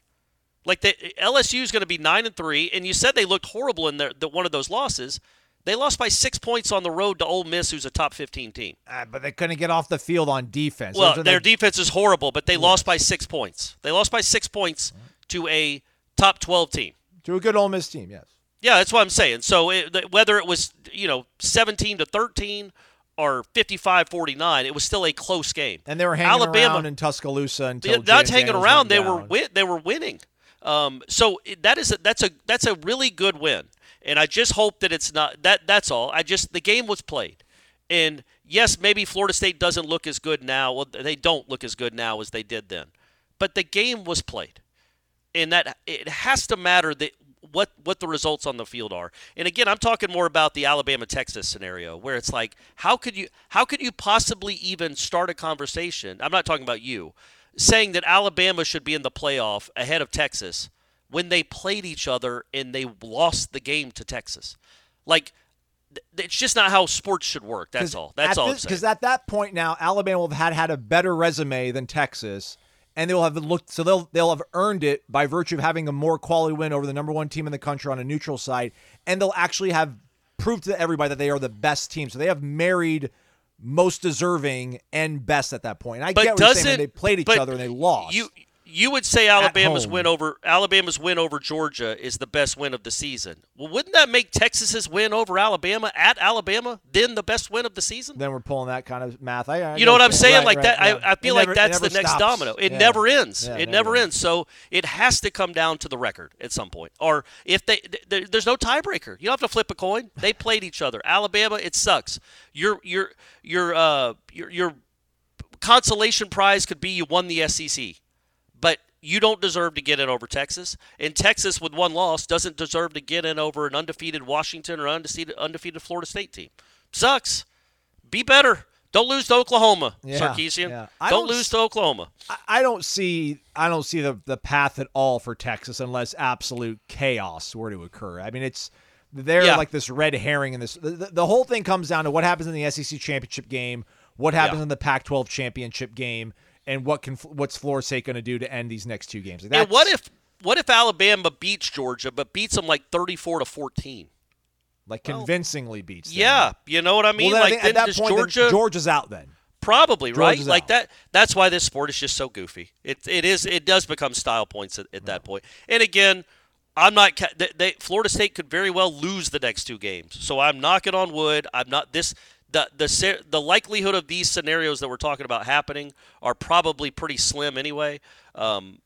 Speaker 2: Like the LSU is going to be 9 and 3 and you said they looked horrible in their, the, one of those losses. They lost by 6 points on the road to Ole Miss who's a top 15 team.
Speaker 1: Uh, but they couldn't get off the field on defense.
Speaker 2: Well, their
Speaker 1: the-
Speaker 2: defense is horrible, but they lost by 6 points. They lost by 6 points to a top 12 team.
Speaker 1: to a good Ole Miss team, yes.
Speaker 2: Yeah, that's what I'm saying. So it, whether it was you know 17 to 13 or 55-49, it was still a close game.
Speaker 1: And they were hanging
Speaker 2: Alabama,
Speaker 1: around in Tuscaloosa until
Speaker 2: yeah, not hanging
Speaker 1: Daniels
Speaker 2: around. They were
Speaker 1: down.
Speaker 2: win- they were winning. Um, so that is a, that's a that's a really good win. And I just hope that it's not that that's all. I just the game was played. And yes, maybe Florida State doesn't look as good now. Well, they don't look as good now as they did then. But the game was played. And that it has to matter that what what the results on the field are. And again, I'm talking more about the Alabama Texas scenario where it's like how could you how could you possibly even start a conversation? I'm not talking about you saying that Alabama should be in the playoff ahead of Texas when they played each other and they lost the game to Texas. Like it's just not how sports should work. That's all. That's all.
Speaker 1: Because at that point now, Alabama will have had, had a better resume than Texas, and they'll have looked. So they'll they'll have earned it by virtue of having a more quality win over the number one team in the country on a neutral site, and they'll actually have proved to everybody that they are the best team. So they have married most deserving and best at that point. And I
Speaker 2: But
Speaker 1: get what you're saying. when They played each other and they lost.
Speaker 2: You you would say Alabama's win over Alabama's win over Georgia is the best win of the season. Well, wouldn't that make Texas's win over Alabama at Alabama then the best win of the season?
Speaker 1: then we're pulling that kind of math. I, I
Speaker 2: You know what I'm
Speaker 1: saying? Right,
Speaker 2: like
Speaker 1: right,
Speaker 2: that. I, I feel
Speaker 1: It
Speaker 2: like that's the next
Speaker 1: stops.
Speaker 2: domino. It
Speaker 1: Yeah.
Speaker 2: never ends.
Speaker 1: Yeah,
Speaker 2: it never ends. So it has to come down to the record at some point. Or if they, th- th- there's no tiebreaker. You don't have to flip a coin. They played each other. Alabama, it sucks. Your your your uh your your consolation prize could be you won the SEC, you don't deserve to get in over Texas. And Texas, with one loss, doesn't deserve to get in over an undefeated Washington or undefeated undefeated Florida State team. Sucks. Be better. Don't lose to Oklahoma,
Speaker 1: Yeah,
Speaker 2: Sarkisian.
Speaker 1: yeah.
Speaker 2: Don't,
Speaker 1: don't
Speaker 2: lose to Oklahoma.
Speaker 1: I- don't see I don't see the the path at all for Texas unless absolute chaos were to occur. I mean, it's they're
Speaker 2: Yeah.
Speaker 1: like this red herring in this. The, the, the whole thing comes down to what happens in the SEC championship game, what happens
Speaker 2: Yeah.
Speaker 1: in the Pac-12 championship game, and what can what's Florida State going to do to end these next two games. Like,
Speaker 2: And what if what if Alabama beats Georgia, but beats them like 34 to 14?
Speaker 1: like convincingly beats? them?
Speaker 2: Yeah, you know what I mean.
Speaker 1: Well, then I
Speaker 2: like
Speaker 1: think
Speaker 2: then
Speaker 1: at that
Speaker 2: does
Speaker 1: point, then
Speaker 2: Georgia
Speaker 1: Georgia's out. Then
Speaker 2: Probably right,
Speaker 1: Georgia's
Speaker 2: like
Speaker 1: out.
Speaker 2: that. That's why this sport is just so goofy. It it is. It does become style points at, at that point. And again, I'm not. They, they, Florida State could very well lose the next two games. So I'm knocking on wood. I'm not this. The the the likelihood of these scenarios that we're talking about happening are probably pretty slim anyway. Um,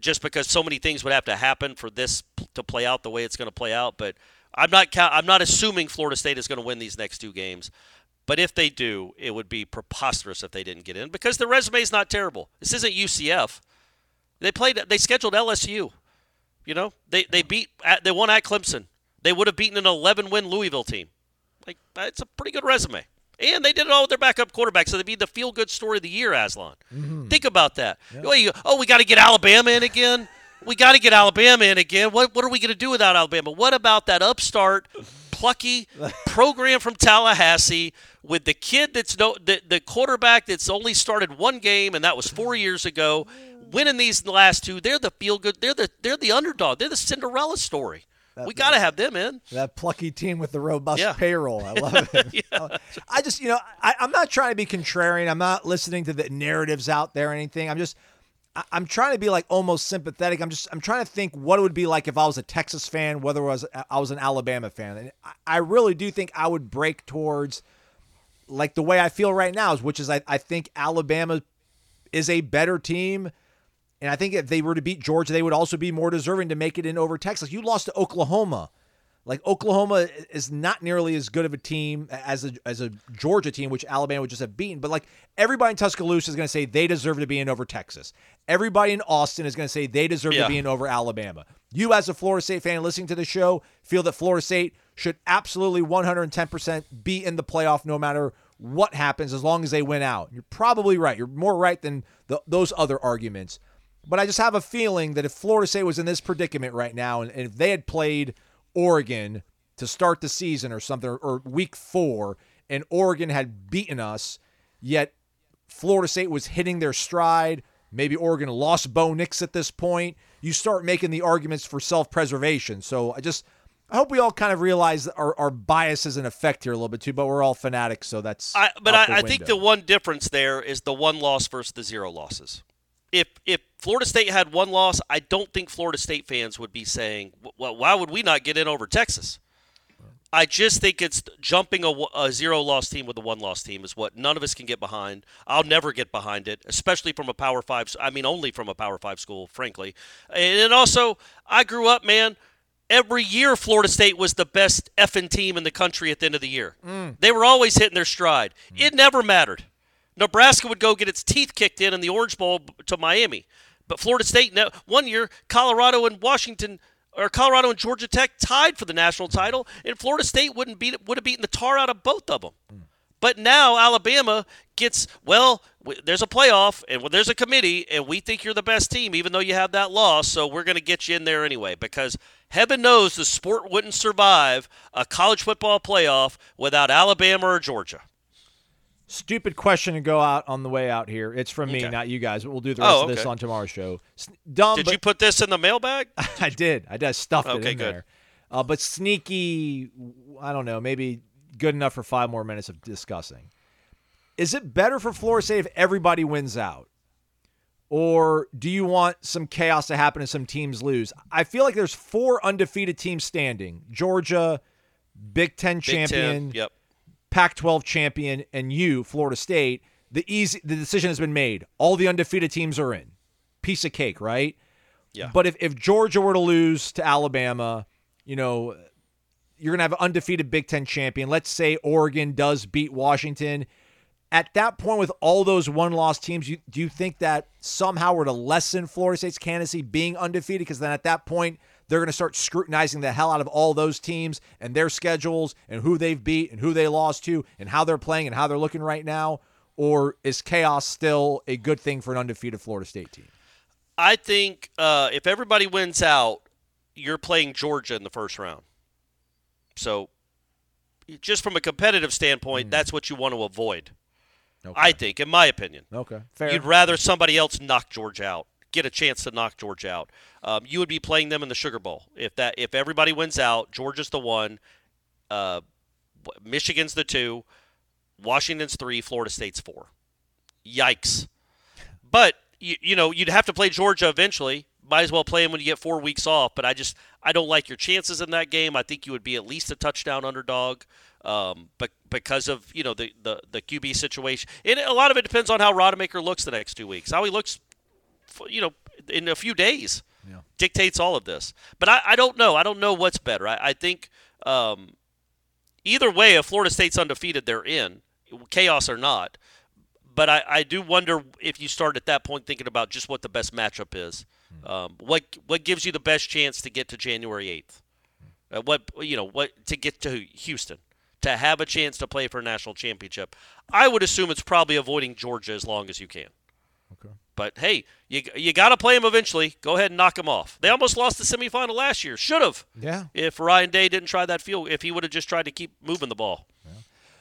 Speaker 2: just because so many things would have to happen for this to play out the way it's going to play out. But I'm not. I'm not assuming Florida State is going to win these next two games. But if they do, it would be preposterous if they didn't get in because the resume is not terrible. This isn't UCF. They played. They scheduled LSU. You know, they they beat. At, they won at Clemson. They would have beaten an 11 win Louisville team. Like it's a pretty good resume. And they did it all with their backup quarterback, so they'd be the feel good story of the year, Aslan. Mm-hmm. Think about that. Oh, you- oh, we got to get Alabama in again. We got to get Alabama in again. What what are we going to do without Alabama? What about that upstart, plucky program from Tallahassee with the kid that's no the, the quarterback that's only started one game and that was four years ago, winning these last two? They're the feel good. They're the they're the underdog. They're the Cinderella story. We got to have them in.
Speaker 1: that plucky team with the robust
Speaker 2: Yeah.
Speaker 1: payroll. I love it. Uh, I just, you know, I, I'm not trying to be contrarian. I'm not listening to the narratives out there or anything. I'm just, I, I'm trying to be like almost sympathetic. I'm just, I'm trying to think what it would be like if I was a Texas fan, whether it was I was an Alabama fan, and I, I really do think I would break towards like the way I feel right now, which is I, I think Alabama is a better team. And I think if they were to beat Georgia, they would also be more deserving to make it in over Texas. You lost to Oklahoma. Like Oklahoma is not nearly as good of a team as a as a Georgia team, which Alabama would just have beaten. But like everybody in Tuscaloosa is going to say they deserve to be in over Texas. Everybody in Austin is going to say they deserve
Speaker 2: Yeah.
Speaker 1: to be in over Alabama. You, as a Florida State fan listening to the show, feel that Florida State should absolutely 110% be in the playoff no matter what happens as long as they win out. You're probably right. You're more right than the, those other arguments. But I just have a feeling that if Florida State was in this predicament right now and, and if they had played Oregon to start the season or something, or week four, and Oregon had beaten us, yet Florida State was hitting their stride. Maybe Oregon lost Bo Nix at this point. You start making the arguments for self preservation. So I just, I hope we all kind of realize our, our bias is in effect here a little bit too, but we're all fanatics, so that's.
Speaker 2: I, but I, I think the one difference there is the one loss versus the zero losses. If if Florida State had one loss, I don't think Florida State fans would be saying, "Well, why would we not get in over Texas?" I just think it's jumping a, a zero loss team with a one loss team is what none of us can get behind. I'll never get behind it, especially from a Power Five. I mean, only from a Power Five school, frankly. And also, I grew up, man. Every year, Florida State was the best effing team in the country at the end of the year. Mm. They were always hitting their stride. Mm. It never mattered. Nebraska would go get its teeth kicked in in the Orange Bowl to Miami, but Florida State no, one year, Colorado and Washington or Colorado and Georgia Tech tied for the national title, and Florida State wouldn't beat would have beaten the tar out of both of them. Hmm. But now Alabama gets well. w- There's a playoff and well, there's a committee, and we think you're the best team, even though you have that loss. So we're going to get you in there anyway, because heaven knows the sport wouldn't survive a college football playoff without Alabama or Georgia.
Speaker 1: Stupid question to go out on the way out here. It's from me,
Speaker 2: Okay.
Speaker 1: not you guys. But We'll do the rest
Speaker 2: Oh,
Speaker 1: of this on tomorrow's show. Dumb,
Speaker 2: Did you put this in the mailbag?
Speaker 1: I did. I did. Stuffed it
Speaker 2: Okay,
Speaker 1: in
Speaker 2: good.
Speaker 1: there. Uh, but sneaky, I don't know, maybe good enough for five more minutes of discussing. Is it better for Florida State if everybody wins out? Or do you want some chaos to happen and some teams lose? I feel like there's four undefeated teams standing Georgia, Big Ten
Speaker 2: Big
Speaker 1: champion,
Speaker 2: Ten. Yep.
Speaker 1: Pac-12 champion, and you, Florida State, the easy the decision has been made. All the undefeated teams are in. Piece of cake, right?
Speaker 2: Yeah.
Speaker 1: But if, if Georgia were to lose to Alabama, you know, you're gonna have an undefeated Big Ten champion. Let's say Oregon does beat Washington. At that point, with all those one-loss teams, you, do you think that somehow were to lessen Florida State's candidacy being undefeated? Because then at that point, they're going to start scrutinizing the hell out of all those teams and their schedules and who they've beat and who they lost to and how they're playing and how they're looking right now. Or is chaos still a good thing for an undefeated Florida State team?
Speaker 2: I think uh, if everybody wins out, you're playing Georgia in the first round. So, just from a competitive standpoint, that's what you want to avoid. I think, in my opinion.
Speaker 1: Okay, fair.
Speaker 2: You'd rather somebody else knock Georgia out, get a chance to knock Georgia out. Um, you would be playing them in the Sugar Bowl if that if everybody wins out. Georgia's the one, uh, Michigan's the two, Washington's three, Florida State's four. Yikes! But you, you know you'd have to play Georgia eventually. Might as well play them when you get four weeks off. But I just I don't like your chances in that game. I think you would be at least a touchdown underdog. Um, but because of you know the, the the QB situation, and a lot of it depends on how Rodemaker looks the next two weeks. How he looks, you know, in a few days dictates all of this. But I, I don't know. I don't know what's better. I, I think um, either way, if Florida State's undefeated, they're in, chaos or not. But I, I do wonder if you start at that point thinking about just what the best matchup is. Um, what what gives you the best chance to get to January eighth? Uh, what you know what to get to Houston to have a chance to play for a national championship. I would assume it's probably avoiding Georgia as long as you can.
Speaker 1: Okay.
Speaker 2: But hey, you you got to play them eventually. Go ahead and knock them off. They almost lost the semifinal last year. Should have.
Speaker 1: Yeah.
Speaker 2: If Ryan Day didn't try that field, if he would have just tried to keep moving the ball.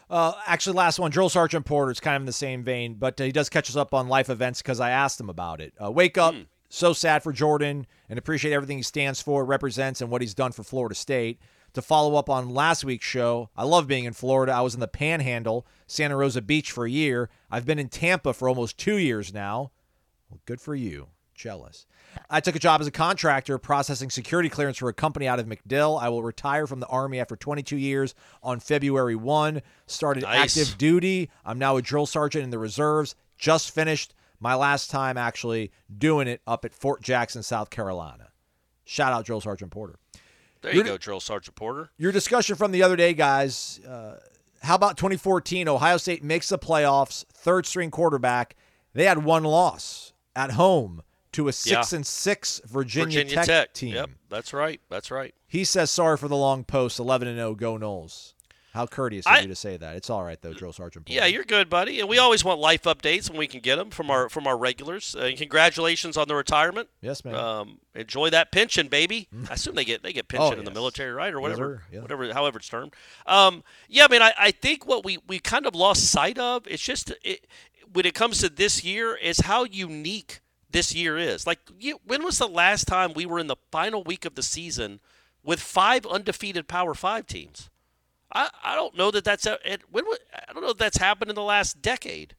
Speaker 1: Uh, actually, last one, Drill Sergeant Porter. It's kind of in the same vein, but uh, he does catch us up on life events because I asked him about it. Uh, wake up. So sad for Jordan and appreciate everything he stands for, represents, and what he's done for Florida State. To follow up on last week's show, I love being in Florida. I was in the Panhandle, Santa Rosa Beach for a year. I've been in Tampa for almost two years now. Well, good for you. Jealous. I took a job as a contractor processing security clearance for a company out of MacDill. I will retire from the Army after 22 years on February 1. Started
Speaker 2: Nice.
Speaker 1: active duty. I'm now a drill sergeant in the reserves. Just finished my last time actually doing it up at Fort Jackson, South Carolina. Shout out Drill Sergeant Porter.
Speaker 2: There you go, Drill Sergeant Porter.
Speaker 1: Your discussion from the other day, guys. Uh, how about 2014? Ohio State makes the playoffs, third string quarterback. They had one loss at home to a six
Speaker 2: Yeah.
Speaker 1: and six Virginia,
Speaker 2: Virginia
Speaker 1: Tech,
Speaker 2: Tech,
Speaker 1: team.
Speaker 2: Yep, that's right. That's right.
Speaker 1: He says sorry for the long post. 11 and 0. Go Noles. How courteous of
Speaker 2: I-
Speaker 1: you to say that. It's all right though, Drill Sergeant. Paul.
Speaker 2: Yeah, you're good, buddy. And we always want life updates when we can get them from our from our regulars. Uh, congratulations on the retirement.
Speaker 1: Yes, man.
Speaker 2: Um, enjoy that pension, baby. I assume they get they get pension
Speaker 1: Oh,
Speaker 2: in the military, right, or whatever,
Speaker 1: sir. Yeah.
Speaker 2: whatever, however it's termed. Um, yeah, I mean, I, I think what we we kind of lost sight of. It's just it, when it comes to this year is how unique this year is. Like, you, when was the last time we were in the final week of the season with five undefeated Power Five teams? I, I don't know that that's a, it, when I don't know if that's happened in the last decade.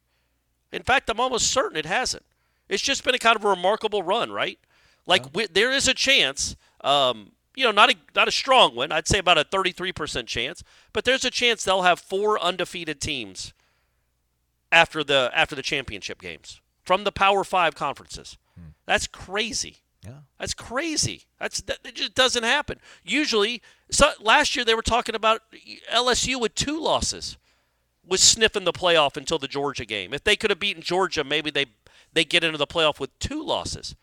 Speaker 2: In fact, I'm almost certain it hasn't. It's just been a kind of a remarkable run, right? Like we, there is a chance, um, you know, not a not a strong one. I'd say about a 33% chance, but there's a chance they'll have four undefeated teams after the after the championship games from the Power Five conferences. Hmm. That's crazy.
Speaker 1: Yeah.
Speaker 2: That's crazy. That's that, it just doesn't happen. Usually, so last year they were talking about LSU with two losses was sniffing the playoff until the Georgia game. If they could have beaten Georgia, maybe they they get into the playoff with two losses.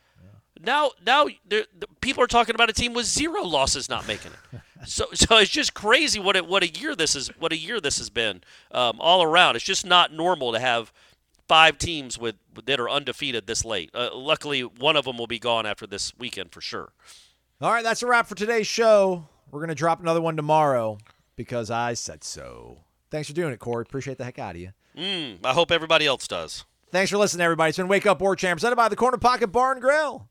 Speaker 2: Now, now the people are talking about a team with zero losses not making it. so, so it's just crazy what it, what a year this is. What a year this has been um, all around. It's just not normal to have five teams with that are undefeated this late. Uh, luckily, one of them will be gone after this weekend for sure.
Speaker 1: All right, that's a wrap for today's show. We're gonna drop another one tomorrow because I said so. Thanks for doing it, Corey. Appreciate the heck out of you.
Speaker 2: Mm, I hope everybody else does.
Speaker 1: Thanks for listening, everybody. It's been Wake Up War Chant presented by the Corner Pocket Bar and Grill.